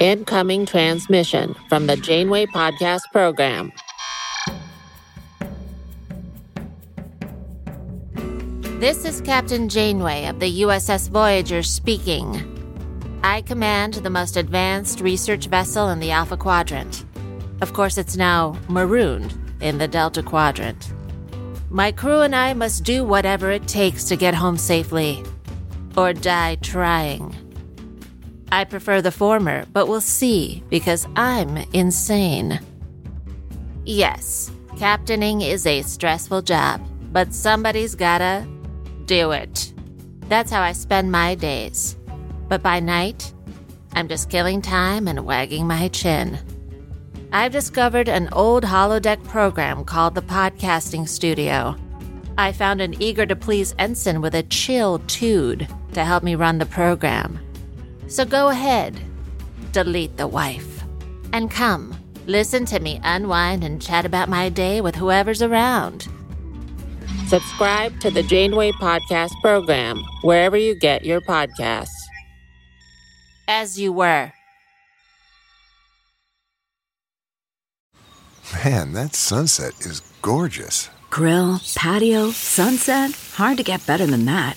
Incoming transmission from the Janeway Podcast Program. This is Captain Janeway of the USS Voyager speaking. I command the most advanced research vessel in the Alpha Quadrant. Of course, it's now marooned in the Delta Quadrant. My crew and I must do whatever it takes to get home safely, or die trying. I prefer the former, but we'll see because I'm insane. Yes, captaining is a stressful job, but somebody's gotta do it. That's how I spend my days. But by night, I'm just killing time and wagging my chin. I've discovered an old holodeck program called the Podcasting Studio. I found an eager to please ensign with a chill tude to help me run the program. So go ahead, delete the wife, and come, listen to me unwind and chat about my day with whoever's around. Subscribe to the Janeway Podcast program wherever you get your podcasts. As you were. Man, that sunset is gorgeous. Grill, patio, sunset. Hard to get better than that.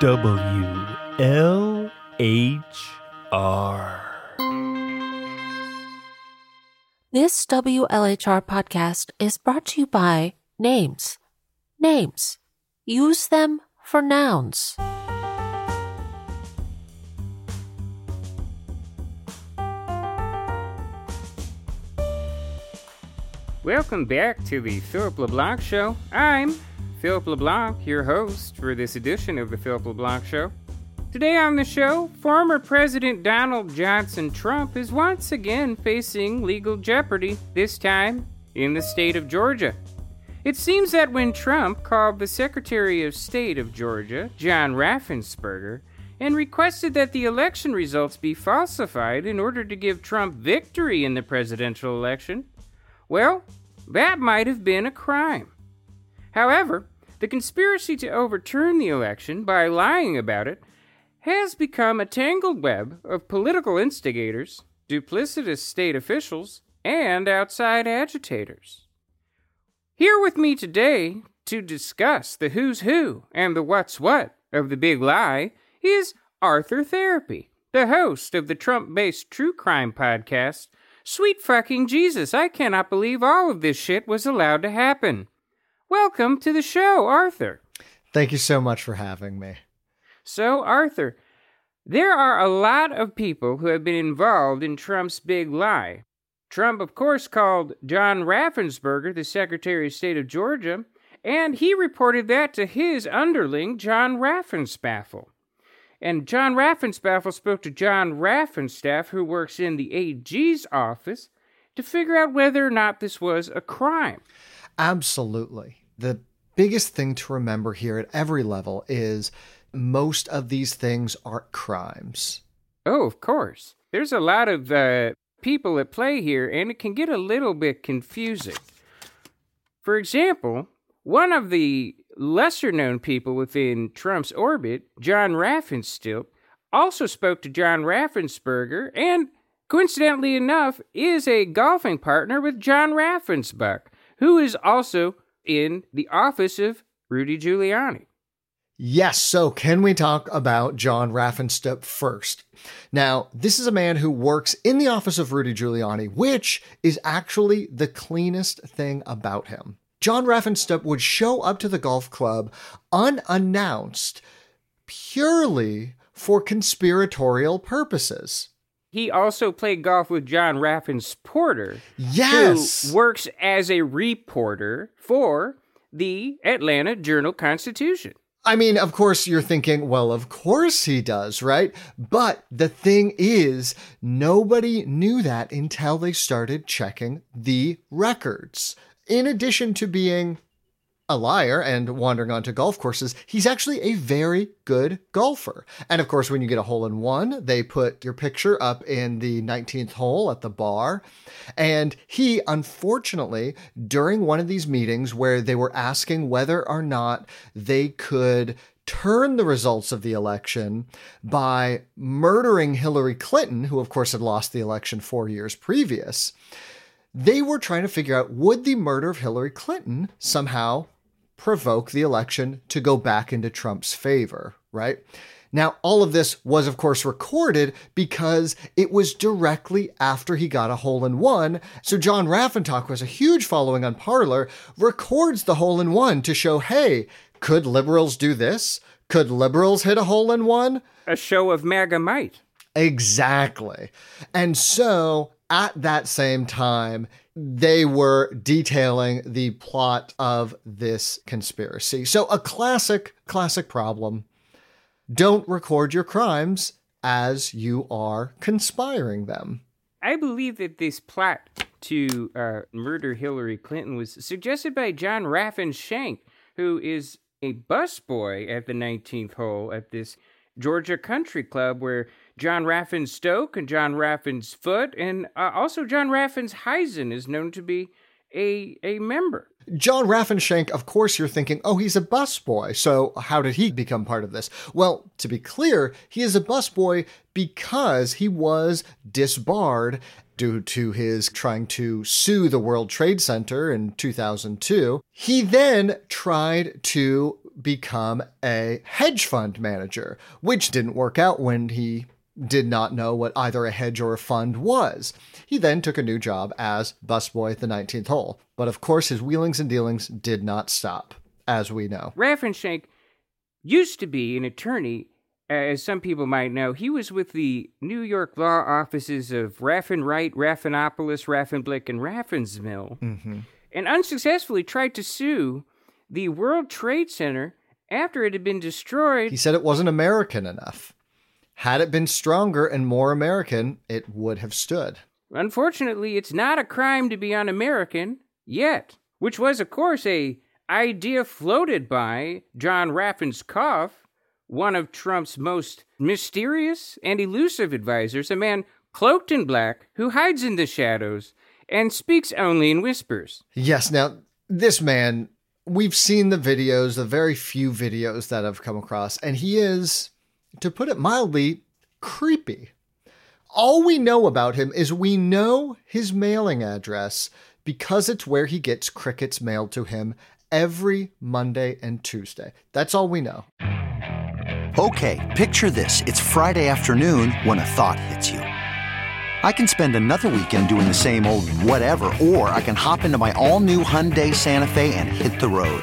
W L H R. This WLHR podcast is brought to you by Names. Names. Use them for nouns. Welcome back to the Philip LeBlanc Show. I'm Philip LeBlanc, your host for this edition of the Philip LeBlanc Show. Today on the show, former President Donald Johnson Trump is once again facing legal jeopardy, this time in the state of Georgia. It seems that when Trump called the Secretary of State of Georgia, John Raffensperger, and requested that the election results be falsified in order to give Trump victory in the presidential election, well, that might have been a crime. However, the conspiracy to overturn the election by lying about it has become a tangled web of political instigators, duplicitous state officials, and outside agitators. Here with me today to discuss the who's who and the what's what of the big lie is Arthur Therapy, the host of the Trump based true crime podcast, Sweet Fucking Jesus. I cannot believe all of this shit was allowed to happen. Welcome to the show, Arthur. Thank you so much for having me. So, Arthur, there are a lot of people who have been involved in Trump's big lie. Trump, of course, called John Raffensperger the Secretary of State of Georgia, and he reported that to his underling, John Raffenspaffel. And John Raffenspaffel spoke to John Raffenstaff, who works in the AG's office, to figure out whether or not this was a crime. Absolutely. The biggest thing to remember here at every level is most of these things aren't crimes. Oh, of course. There's a lot of uh, people at play here, and it can get a little bit confusing. For example, one of the lesser known people within Trump's orbit, John Raffenstilt, also spoke to John Raffensperger and, coincidentally enough, is a golfing partner with John Raffensbuck, who is also in the office of Rudy Giuliani. Yes, so can we talk about John Raffenstup first? Now, this is a man who works in the office of Rudy Giuliani, which is actually the cleanest thing about him. John Raffenstubb would show up to the golf club unannounced purely for conspiratorial purposes. He also played golf with John Raffens Porter, Yes. who works as a reporter for the Atlanta Journal Constitution. I mean, of course, you're thinking, well, of course he does, right? But the thing is, nobody knew that until they started checking the records. In addition to being a liar and wandering onto golf courses, he's actually a very good golfer. And of course, when you get a hole in one, they put your picture up in the 19th hole at the bar. And he, unfortunately, during one of these meetings where they were asking whether or not they could turn the results of the election by murdering Hillary Clinton, who of course had lost the election four years previous, they were trying to figure out would the murder of Hillary Clinton somehow provoke the election to go back into Trump's favor, right? Now, all of this was, of course, recorded because it was directly after he got a hole in one. So, John Raffentock, who has a huge following on Parler, records the hole in one to show hey, could liberals do this? Could liberals hit a hole in one? A show of MAGA might. Exactly. And so at that same time, they were detailing the plot of this conspiracy. So a classic, classic problem. Don't record your crimes as you are conspiring them. I believe that this plot to uh, murder Hillary Clinton was suggested by John Raffin who is a busboy at the 19th hole at this Georgia Country Club where John Raffin's Stoke and John Raffin's Foot and uh, also John Raffin's Heisen is known to be a, a member. John Raffenshank, of course, you're thinking, oh, he's a busboy. So how did he become part of this? Well, to be clear, he is a busboy because he was disbarred due to his trying to sue the World Trade Center in 2002. He then tried to become a hedge fund manager, which didn't work out when he did not know what either a hedge or a fund was. He then took a new job as busboy at the 19th hole. But of course, his wheelings and dealings did not stop, as we know. Raffenshank used to be an attorney, as some people might know. He was with the New York law offices of Raffin Wright, Raffinopoulos, Raffinblick, and Raffinsmill, mm-hmm. and unsuccessfully tried to sue the World Trade Center after it had been destroyed He said it wasn't American enough. Had it been stronger and more American, it would have stood. Unfortunately, it's not a crime to be un-American yet, which was, of course, a idea floated by John Raffenskoff, one of Trump's most mysterious and elusive advisors, a man cloaked in black who hides in the shadows and speaks only in whispers. Yes, now, this man, we've seen the videos, the very few videos that I've come across, and he is, to put it mildly, creepy. All we know about him is we know his mailing address because it's where he gets crickets mailed to him every Monday and Tuesday. That's all we know. Okay, picture this. It's Friday afternoon when a thought hits you. I can spend another weekend doing the same old whatever, or I can hop into my all new Hyundai Santa Fe and hit the road.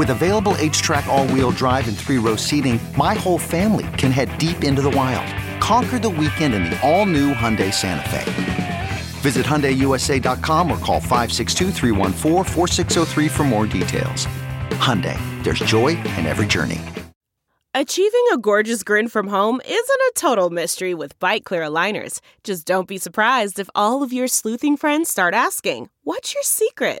With available HTRAC all-wheel drive and three-row seating, my whole family can head deep into the wild. Conquer the weekend in the all-new Hyundai Santa Fe. Visit HyundaiUSA.com or call 562-314-4603 for more details. Hyundai, there's joy in every journey. Achieving a gorgeous grin from home isn't a total mystery with Byte Clear aligners. Just don't be surprised if all of your sleuthing friends start asking, What's your secret?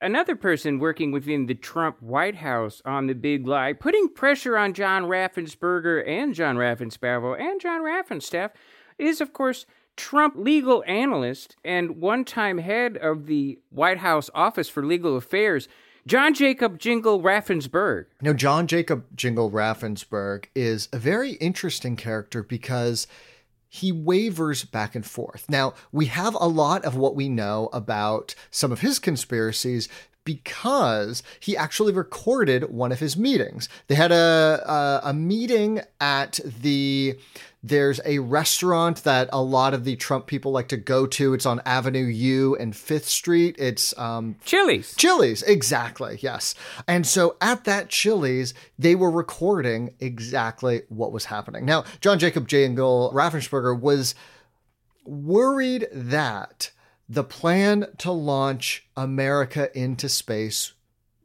Another person working within the Trump White House on the big lie, putting pressure on John Raffensperger and John Raffensperger and John Raffenstaff, is, of course, Trump legal analyst and one time head of the White House Office for Legal Affairs, John Jacob Jingle Raffensperger. Now, John Jacob Jingle Raffensperger is a very interesting character because he wavers back and forth. Now, we have a lot of what we know about some of his conspiracies because he actually recorded one of his meetings. They had a a, a meeting at the there's a restaurant that a lot of the Trump people like to go to. It's on Avenue U and Fifth Street. It's um, Chili's. Chili's, exactly. Yes. And so at that Chili's, they were recording exactly what was happening. Now, John Jacob Jingle Raffensperger was worried that the plan to launch America into space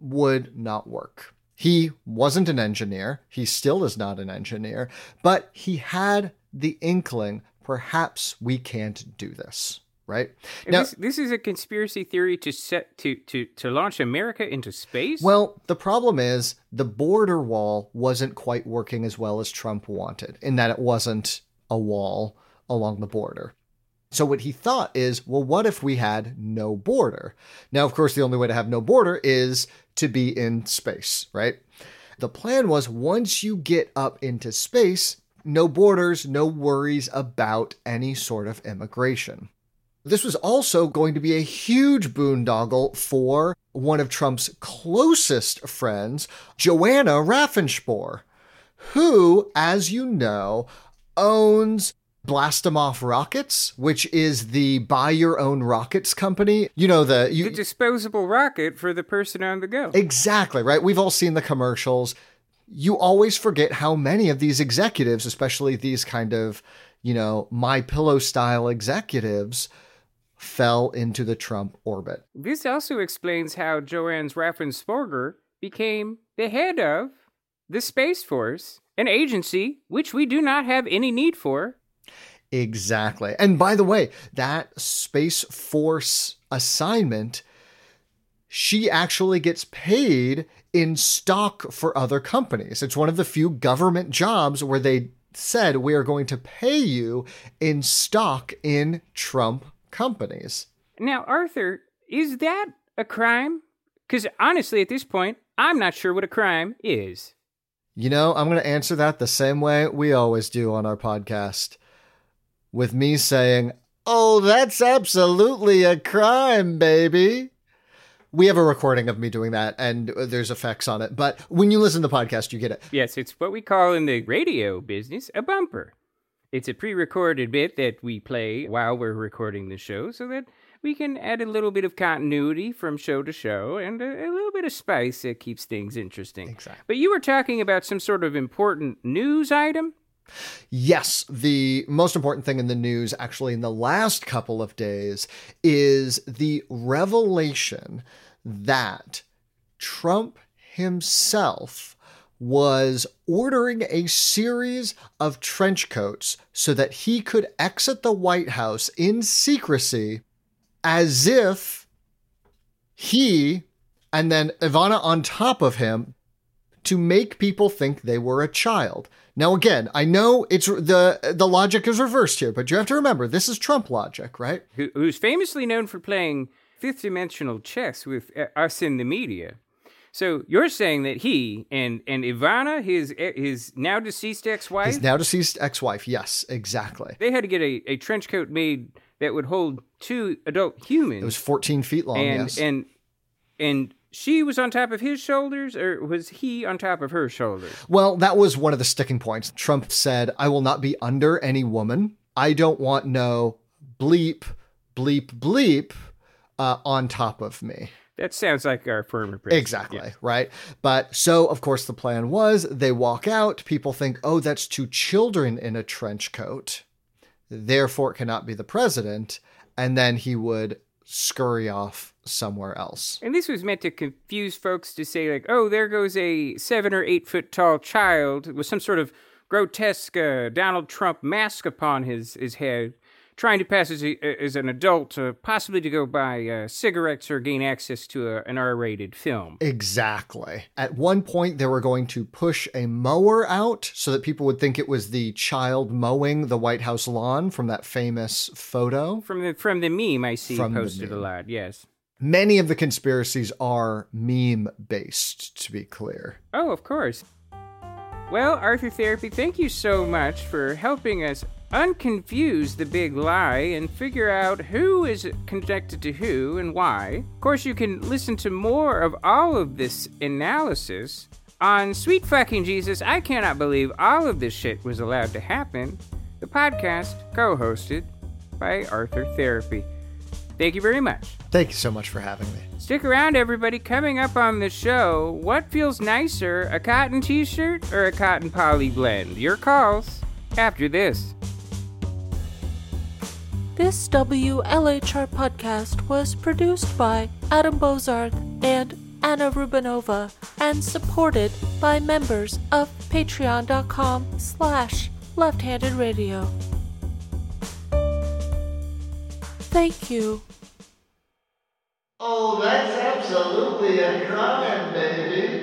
would not work. He wasn't an engineer. He still is not an engineer, but he had the inkling perhaps we can't do this, right? Now, this, this is a conspiracy theory to set to, to to launch America into space? Well, the problem is the border wall wasn't quite working as well as Trump wanted, in that it wasn't a wall along the border. So what he thought is, well, what if we had no border? Now, of course, the only way to have no border is to be in space, right? The plan was once you get up into space, no borders, no worries about any sort of immigration. This was also going to be a huge boondoggle for one of Trump's closest friends, Joanna Raffensperger, who, as you know, owns Blast 'em off rockets, which is the buy your own rockets company. You know the you, the disposable rocket for the person on the go. Exactly, right? We've all seen the commercials. You always forget how many of these executives, especially these kind of, you know, my pillow style executives fell into the Trump orbit. This also explains how Joanne's Raffensperger became the head of the Space Force, an agency which we do not have any need for Exactly. And by the way, that Space Force assignment, she actually gets paid in stock for other companies. It's one of the few government jobs where they said we are going to pay you in stock in Trump companies. Now, Arthur, is that a crime? Because honestly, at this point, I'm not sure what a crime is. You know, I'm going to answer that the same way we always do on our podcast with me saying, Oh, that's absolutely a crime, baby. We have a recording of me doing that, and there's effects on it. But when you listen to the podcast, you get it. Yes, it's what we call in the radio business a bumper. It's a pre recorded bit that we play while we're recording the show so that we can add a little bit of continuity from show to show and a, a, little bit of spice that keeps things interesting. Exactly. But you were talking about some sort of important news item? Yes, the most important thing in the news, actually, in the last couple of days, is the revelation that Trump himself was ordering a series of trench coats so that he could exit the White House in secrecy as if he and then Ivana on top of him to make people think they were a child. Now, again, I know it's the the logic is reversed here, but you have to remember this is Trump logic, right? Who, who's famously known for playing fifth dimensional chess with uh, us in the media. So you're saying that he and and Ivana, his his now deceased ex-wife, his now deceased ex-wife, yes, exactly. They had to get a, a trench coat made that would hold two adult humans. It was 14 feet long, and yes. and and she was on top of his shoulders, or was he on top of her shoulders? Well, that was one of the sticking points. Trump said, I will not be under any woman. I don't want no bleep, bleep, bleep uh, on top of me. That sounds like our former president. Exactly, right? But so, of course, the plan was they walk out. People think, oh, that's two children in a trench coat. Therefore, it cannot be the president. And then he would scurry off somewhere else. And this was meant to confuse folks to say, like, oh, there goes a seven or eight foot tall child with some sort of grotesque uh, Donald Trump mask upon his, his head, trying to pass as, a, as an adult, uh, possibly to go buy uh, cigarettes or gain access to a, an R rated film. Exactly. At one point, they were going to push a mower out so that people would think it was the child mowing the White House lawn from that famous photo. From the, from the meme I see From posted a lot, yes. Many of the conspiracies are meme based, to be clear. Oh, of course. Well, Arthur Therapy, thank you so much for helping us unconfuse the big lie and figure out who is connected to who and why. Of course, you can listen to more of all of this analysis on Sweet Fucking Jesus. I cannot believe all of this shit was allowed to happen. The podcast co hosted by Arthur Therapy. Thank you very much. Thank you so much for having me. Stick around, everybody. Coming up on the show, what feels nicer, a cotton t shirt or a cotton poly blend? Your calls after this. This WLHR podcast was produced by Adam Bozarth and Anna Rubinova and supported by members of patreon.com slash left-handed radio. Thank you. Oh, that's absolutely a crime, baby.